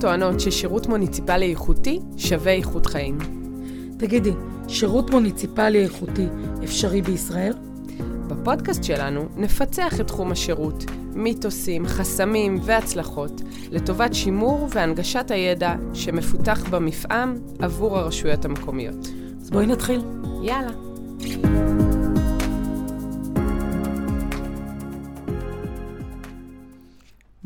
טוענות ששירות מוניציפלי איכותי שווה איכות חיים. תגידי, שירות מוניציפלי איכותי אפשרי בישראל? בפודקאסט שלנו נפצח את תחום השירות, מיתוסים, חסמים והצלחות, לטובת שימור והנגשת הידע שמפותח במפעם עבור הרשויות המקומיות. אז בואי נתחיל. יאללה.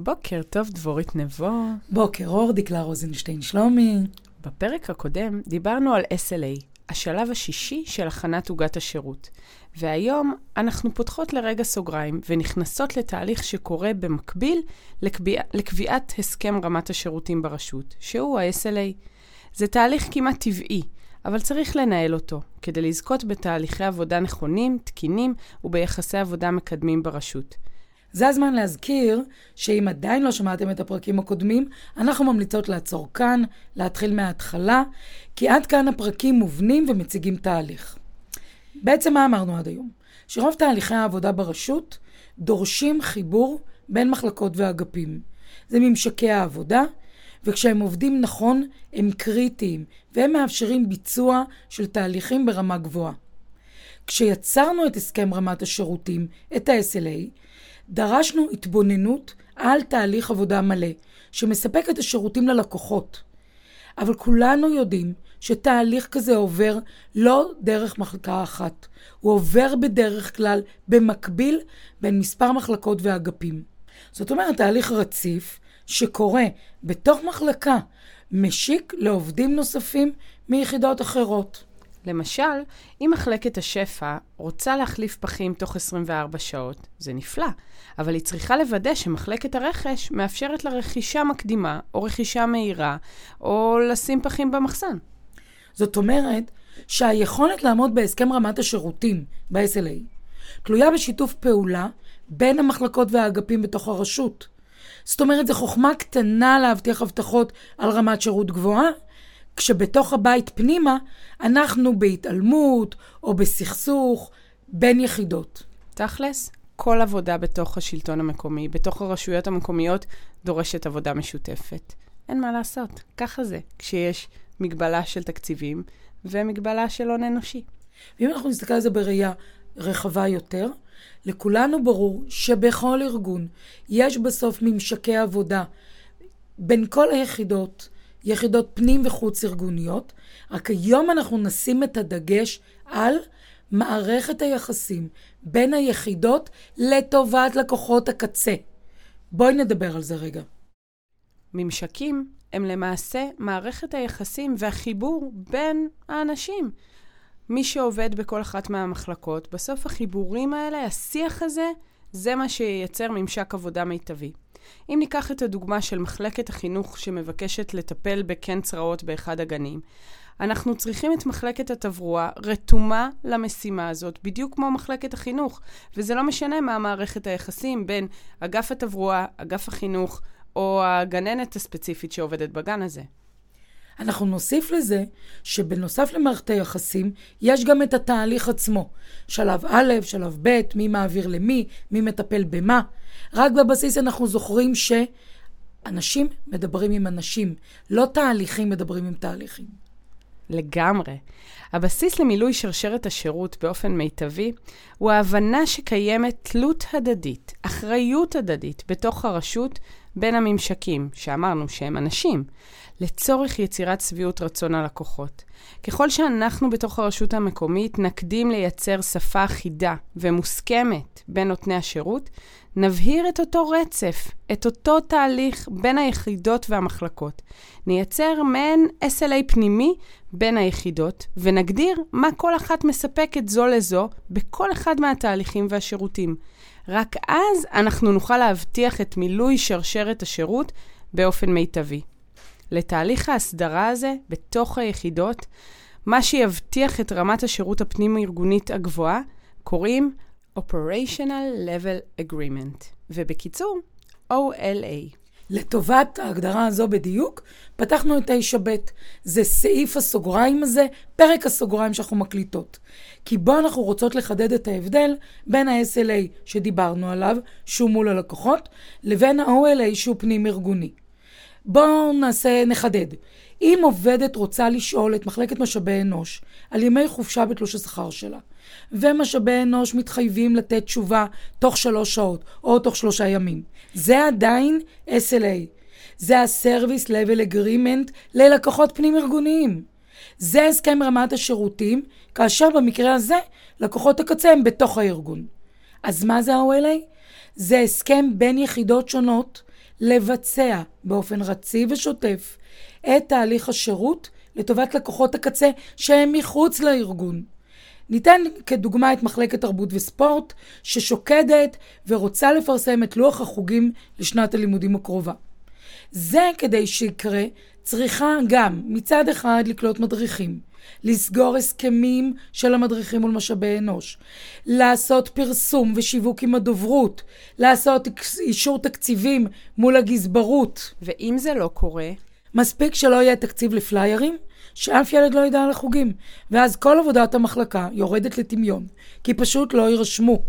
בוקר טוב, דבורית נבו. בוקר אור, דקלה רוזנשטיין שלומי. בפרק הקודם דיברנו על SLA, השלב השישי של הכנת עוגת השירות. והיום אנחנו פותחות לרגע סוגריים ונכנסות לתהליך שקורה במקביל לקביע, לקביעת הסכם רמת השירותים ברשות, שהוא ה-SLA. זה תהליך כמעט טבעי, אבל צריך לנהל אותו, כדי לזכות בתהליכי עבודה נכונים, תקינים וביחסי עבודה מקדמים ברשות. זה הזמן להזכיר שאם עדיין לא שמעתם את הפרקים הקודמים, אנחנו ממליצות לעצור כאן, להתחיל מההתחלה, כי עד כאן הפרקים מובנים ומציגים תהליך. בעצם מה אמרנו עד היום? שרוב תהליכי העבודה ברשות דורשים חיבור בין מחלקות ואגפים. זה ממשקי העבודה, וכשהם עובדים נכון, הם קריטיים, והם מאפשרים ביצוע של תהליכים ברמה גבוהה. כשיצרנו את הסכם רמת השירותים, את ה-SLA, דרשנו התבוננות על תהליך עבודה מלא, שמספק את השירותים ללקוחות. אבל כולנו יודעים שתהליך כזה עובר לא דרך מחלקה אחת, הוא עובר בדרך כלל במקביל בין מספר מחלקות ואגפים. זאת אומרת, תהליך רציף שקורה בתוך מחלקה משיק לעובדים נוספים מיחידות אחרות. למשל, אם מחלקת השפע רוצה להחליף פחים תוך 24 שעות, זה נפלא, אבל היא צריכה לוודא שמחלקת הרכש מאפשרת לה רכישה מקדימה, או רכישה מהירה, או לשים פחים במחסן. זאת אומרת שהיכולת לעמוד בהסכם רמת השירותים, ב-SLA, תלויה בשיתוף פעולה בין המחלקות והאגפים בתוך הרשות. זאת אומרת, זו חוכמה קטנה להבטיח הבטחות על רמת שירות גבוהה, כשבתוך הבית פנימה אנחנו בהתעלמות או בסכסוך בין יחידות. תכלס, כל עבודה בתוך השלטון המקומי, בתוך הרשויות המקומיות, דורשת עבודה משותפת. אין מה לעשות, ככה זה, כשיש מגבלה של תקציבים ומגבלה של הון אנושי. ואם אנחנו נסתכל על זה בראייה רחבה יותר, לכולנו ברור שבכל ארגון יש בסוף ממשקי עבודה בין כל היחידות, יחידות פנים וחוץ ארגוניות, רק היום אנחנו נשים את הדגש על מערכת היחסים בין היחידות לטובת לקוחות הקצה. בואי נדבר על זה רגע. ממשקים הם למעשה מערכת היחסים והחיבור בין האנשים. מי שעובד בכל אחת מהמחלקות, בסוף החיבורים האלה, השיח הזה, זה מה שייצר ממשק עבודה מיטבי. אם ניקח את הדוגמה של מחלקת החינוך שמבקשת לטפל בקן צרעות באחד הגנים, אנחנו צריכים את מחלקת התברואה רתומה למשימה הזאת, בדיוק כמו מחלקת החינוך. וזה לא משנה מה מערכת היחסים בין אגף התברואה, אגף החינוך, או הגננת הספציפית שעובדת בגן הזה. אנחנו נוסיף לזה שבנוסף למערכת היחסים, יש גם את התהליך עצמו. שלב א', שלב ב', מי מעביר למי, מי מטפל במה. רק בבסיס אנחנו זוכרים שאנשים מדברים עם אנשים, לא תהליכים מדברים עם תהליכים. לגמרי. הבסיס למילוי שרשרת השירות באופן מיטבי הוא ההבנה שקיימת תלות הדדית, אחריות הדדית בתוך הרשות בין הממשקים, שאמרנו שהם אנשים, לצורך יצירת שביעות רצון הלקוחות. ככל שאנחנו בתוך הרשות המקומית נקדים לייצר שפה אחידה ומוסכמת בין נותני השירות, נבהיר את אותו רצף, את אותו תהליך בין היחידות והמחלקות. נייצר מעין SLA פנימי בין היחידות, ונגדיר מה כל אחת מספקת זו לזו בכל אחד מהתהליכים והשירותים. רק אז אנחנו נוכל להבטיח את מילוי שרשרת השירות באופן מיטבי. לתהליך ההסדרה הזה, בתוך היחידות, מה שיבטיח את רמת השירות הפנים-ארגונית הגבוהה, קוראים Operational Level Agreement, ובקיצור, OLA. לטובת ההגדרה הזו בדיוק, פתחנו את 9ב'. זה סעיף הסוגריים הזה, פרק הסוגריים שאנחנו מקליטות. כי בו אנחנו רוצות לחדד את ההבדל בין ה-SLA שדיברנו עליו, שהוא מול הלקוחות, לבין ה-OLA שהוא פנים-ארגוני. בואו נעשה, נחדד. אם עובדת רוצה לשאול את מחלקת משאבי אנוש על ימי חופשה בתלוש השכר שלה, ומשאבי אנוש מתחייבים לתת תשובה תוך שלוש שעות או תוך שלושה ימים, זה עדיין SLA. זה ה-Service Level Agreement ללקוחות פנים-ארגוניים. זה הסכם רמת השירותים, כאשר במקרה הזה לקוחות הקצה הם בתוך הארגון. אז מה זה ה-OLA? זה הסכם בין יחידות שונות לבצע באופן רציף ושוטף את תהליך השירות לטובת לקוחות הקצה שהם מחוץ לארגון. ניתן כדוגמה את מחלקת תרבות וספורט, ששוקדת ורוצה לפרסם את לוח החוגים לשנת הלימודים הקרובה. זה כדי שיקרה, צריכה גם מצד אחד לקלוט מדריכים, לסגור הסכמים של המדריכים מול משאבי אנוש, לעשות פרסום ושיווק עם הדוברות, לעשות אישור תקציבים מול הגזברות. ואם זה לא קורה? מספיק שלא יהיה תקציב לפליירים, שאף ילד לא ידע על החוגים, ואז כל עבודת המחלקה יורדת לטמיון, כי פשוט לא יירשמו.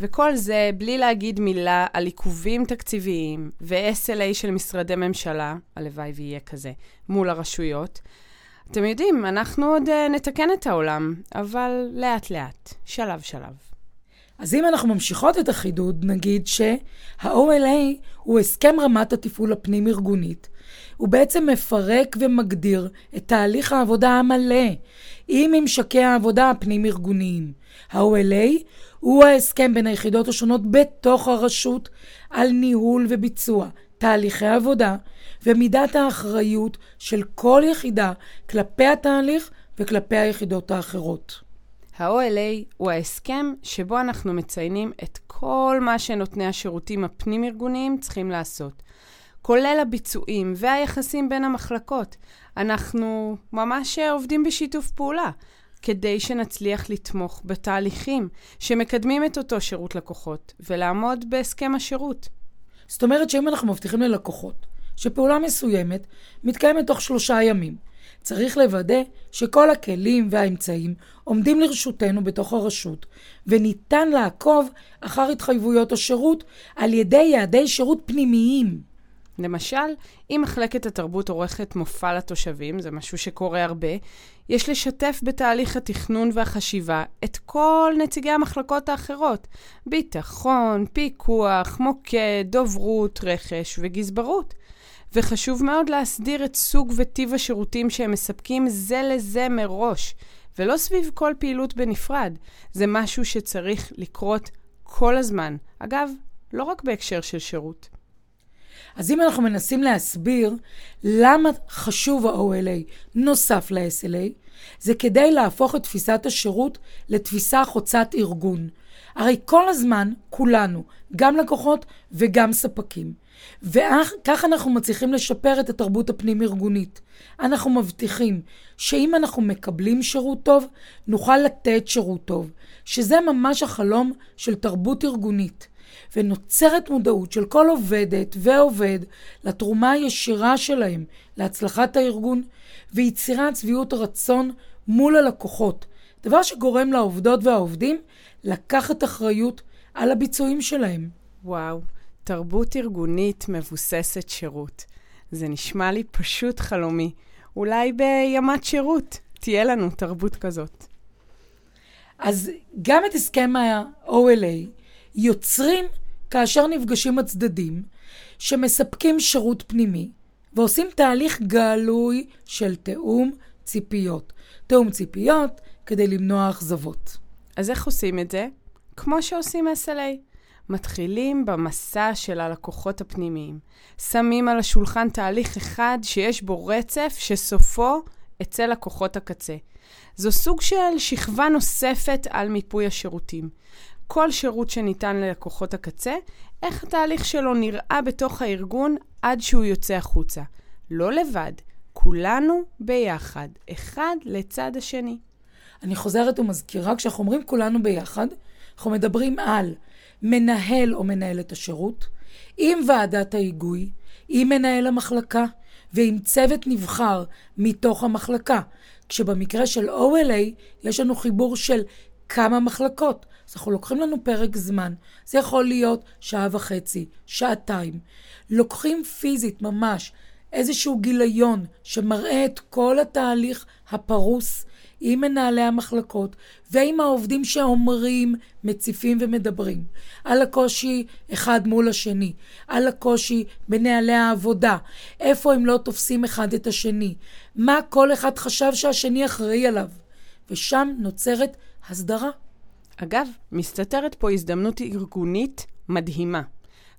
וכל זה בלי להגיד מילה על עיכובים תקציביים ו-SLA של משרדי ממשלה, הלוואי ויהיה כזה, מול הרשויות. אתם יודעים, אנחנו עוד uh, נתקן את העולם, אבל לאט-לאט, שלב-שלב. אז אם אנחנו ממשיכות את החידוד, נגיד שה-OLA הוא הסכם רמת התפעול הפנים-ארגונית. הוא בעצם מפרק ומגדיר את תהליך העבודה המלא עם ממשקי העבודה הפנים-ארגוניים. ה-OLA הוא ההסכם בין היחידות השונות בתוך הרשות על ניהול וביצוע תהליכי עבודה ומידת האחריות של כל יחידה כלפי התהליך וכלפי היחידות האחרות. ה-OLA הוא ההסכם שבו אנחנו מציינים את כל מה שנותני השירותים הפנים-ארגוניים צריכים לעשות, כולל הביצועים והיחסים בין המחלקות. אנחנו ממש עובדים בשיתוף פעולה. כדי שנצליח לתמוך בתהליכים שמקדמים את אותו שירות לקוחות ולעמוד בהסכם השירות. זאת אומרת שאם אנחנו מבטיחים ללקוחות שפעולה מסוימת מתקיימת תוך שלושה ימים, צריך לוודא שכל הכלים והאמצעים עומדים לרשותנו בתוך הרשות, וניתן לעקוב אחר התחייבויות השירות על ידי יעדי שירות פנימיים. למשל, אם מחלקת התרבות עורכת מופע לתושבים, זה משהו שקורה הרבה, יש לשתף בתהליך התכנון והחשיבה את כל נציגי המחלקות האחרות, ביטחון, פיקוח, מוקד, דוברות, רכש וגזברות. וחשוב מאוד להסדיר את סוג וטיב השירותים שהם מספקים זה לזה מראש, ולא סביב כל פעילות בנפרד. זה משהו שצריך לקרות כל הזמן. אגב, לא רק בהקשר של שירות. אז אם אנחנו מנסים להסביר למה חשוב ה-OLA נוסף ל-SLA, זה כדי להפוך את תפיסת השירות לתפיסה חוצת ארגון. הרי כל הזמן, כולנו, גם לקוחות וגם ספקים. וכך אנחנו מצליחים לשפר את התרבות הפנים-ארגונית. אנחנו מבטיחים שאם אנחנו מקבלים שירות טוב, נוכל לתת שירות טוב, שזה ממש החלום של תרבות ארגונית. ונוצרת מודעות של כל עובדת ועובד לתרומה הישירה שלהם להצלחת הארגון ויצירת שביעות רצון מול הלקוחות, דבר שגורם לעובדות והעובדים לקחת אחריות על הביצועים שלהם. וואו, תרבות ארגונית מבוססת שירות. זה נשמע לי פשוט חלומי. אולי בימת שירות תהיה לנו תרבות כזאת. אז גם את הסכם ה-OLA יוצרים כאשר נפגשים הצדדים שמספקים שירות פנימי ועושים תהליך גלוי של תיאום ציפיות. תיאום ציפיות כדי למנוע אכזבות. אז איך עושים את זה? כמו שעושים SLA. מתחילים במסע של הלקוחות הפנימיים. שמים על השולחן תהליך אחד שיש בו רצף שסופו אצל לקוחות הקצה. זו סוג של שכבה נוספת על מיפוי השירותים. כל שירות שניתן ללקוחות הקצה, איך התהליך שלו נראה בתוך הארגון עד שהוא יוצא החוצה. לא לבד, כולנו ביחד, אחד לצד השני. אני חוזרת ומזכירה, כשאנחנו אומרים כולנו ביחד, אנחנו מדברים על מנהל או מנהלת השירות, עם ועדת ההיגוי, עם מנהל המחלקה ועם צוות נבחר מתוך המחלקה. כשבמקרה של OLA יש לנו חיבור של כמה מחלקות. אז אנחנו לוקחים לנו פרק זמן. זה יכול להיות שעה וחצי, שעתיים. לוקחים פיזית ממש איזשהו גיליון שמראה את כל התהליך הפרוס עם מנהלי המחלקות ועם העובדים שאומרים, מציפים ומדברים על הקושי אחד מול השני, על הקושי בנהלי העבודה, איפה הם לא תופסים אחד את השני, מה כל אחד חשב שהשני אחראי עליו, ושם נוצרת הסדרה. אגב, מסתתרת פה הזדמנות ארגונית מדהימה.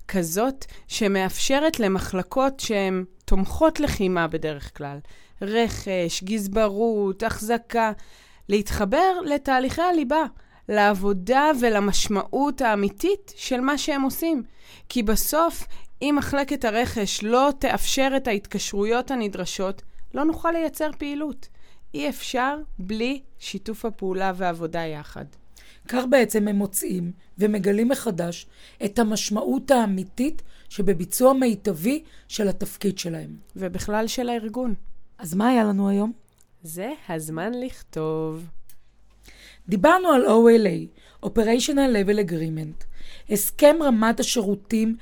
כזאת שמאפשרת למחלקות שהן תומכות לחימה בדרך כלל, רכש, גזברות, החזקה, להתחבר לתהליכי הליבה, לעבודה ולמשמעות האמיתית של מה שהם עושים. כי בסוף, אם מחלקת הרכש לא תאפשר את ההתקשרויות הנדרשות, לא נוכל לייצר פעילות. אי אפשר בלי שיתוף הפעולה ועבודה יחד. כך בעצם הם מוצאים ומגלים מחדש את המשמעות האמיתית שבביצוע מיטבי של התפקיד שלהם. ובכלל של הארגון. אז מה היה לנו היום? זה הזמן לכתוב. דיברנו על OLA, Operational Level Agreement, הסכם רמת השירותים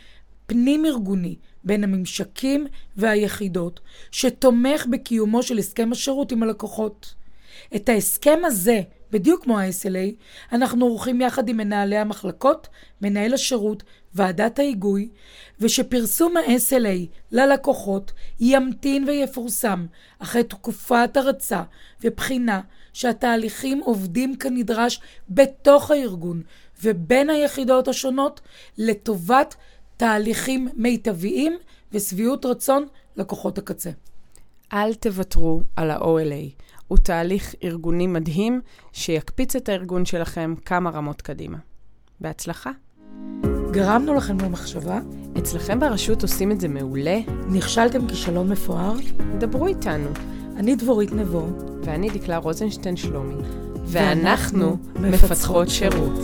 פנים-ארגוני בין הממשקים והיחידות, שתומך בקיומו של הסכם השירות עם הלקוחות. את ההסכם הזה, בדיוק כמו ה-SLA, אנחנו עורכים יחד עם מנהלי המחלקות, מנהל השירות, ועדת ההיגוי, ושפרסום ה-SLA ללקוחות ימתין ויפורסם אחרי תקופת הרצה ובחינה שהתהליכים עובדים כנדרש בתוך הארגון ובין היחידות השונות לטובת תהליכים מיטביים ושביעות רצון לקוחות הקצה. אל תוותרו על ה-OLA. הוא תהליך ארגוני מדהים שיקפיץ את הארגון שלכם כמה רמות קדימה. בהצלחה. גרמנו לכם למחשבה? אצלכם ברשות עושים את זה מעולה? נכשלתם כישלון מפואר? דברו איתנו. אני דבורית נבו. ואני דקלה רוזנשטיין שלומי. ואנחנו מפתחות שירות.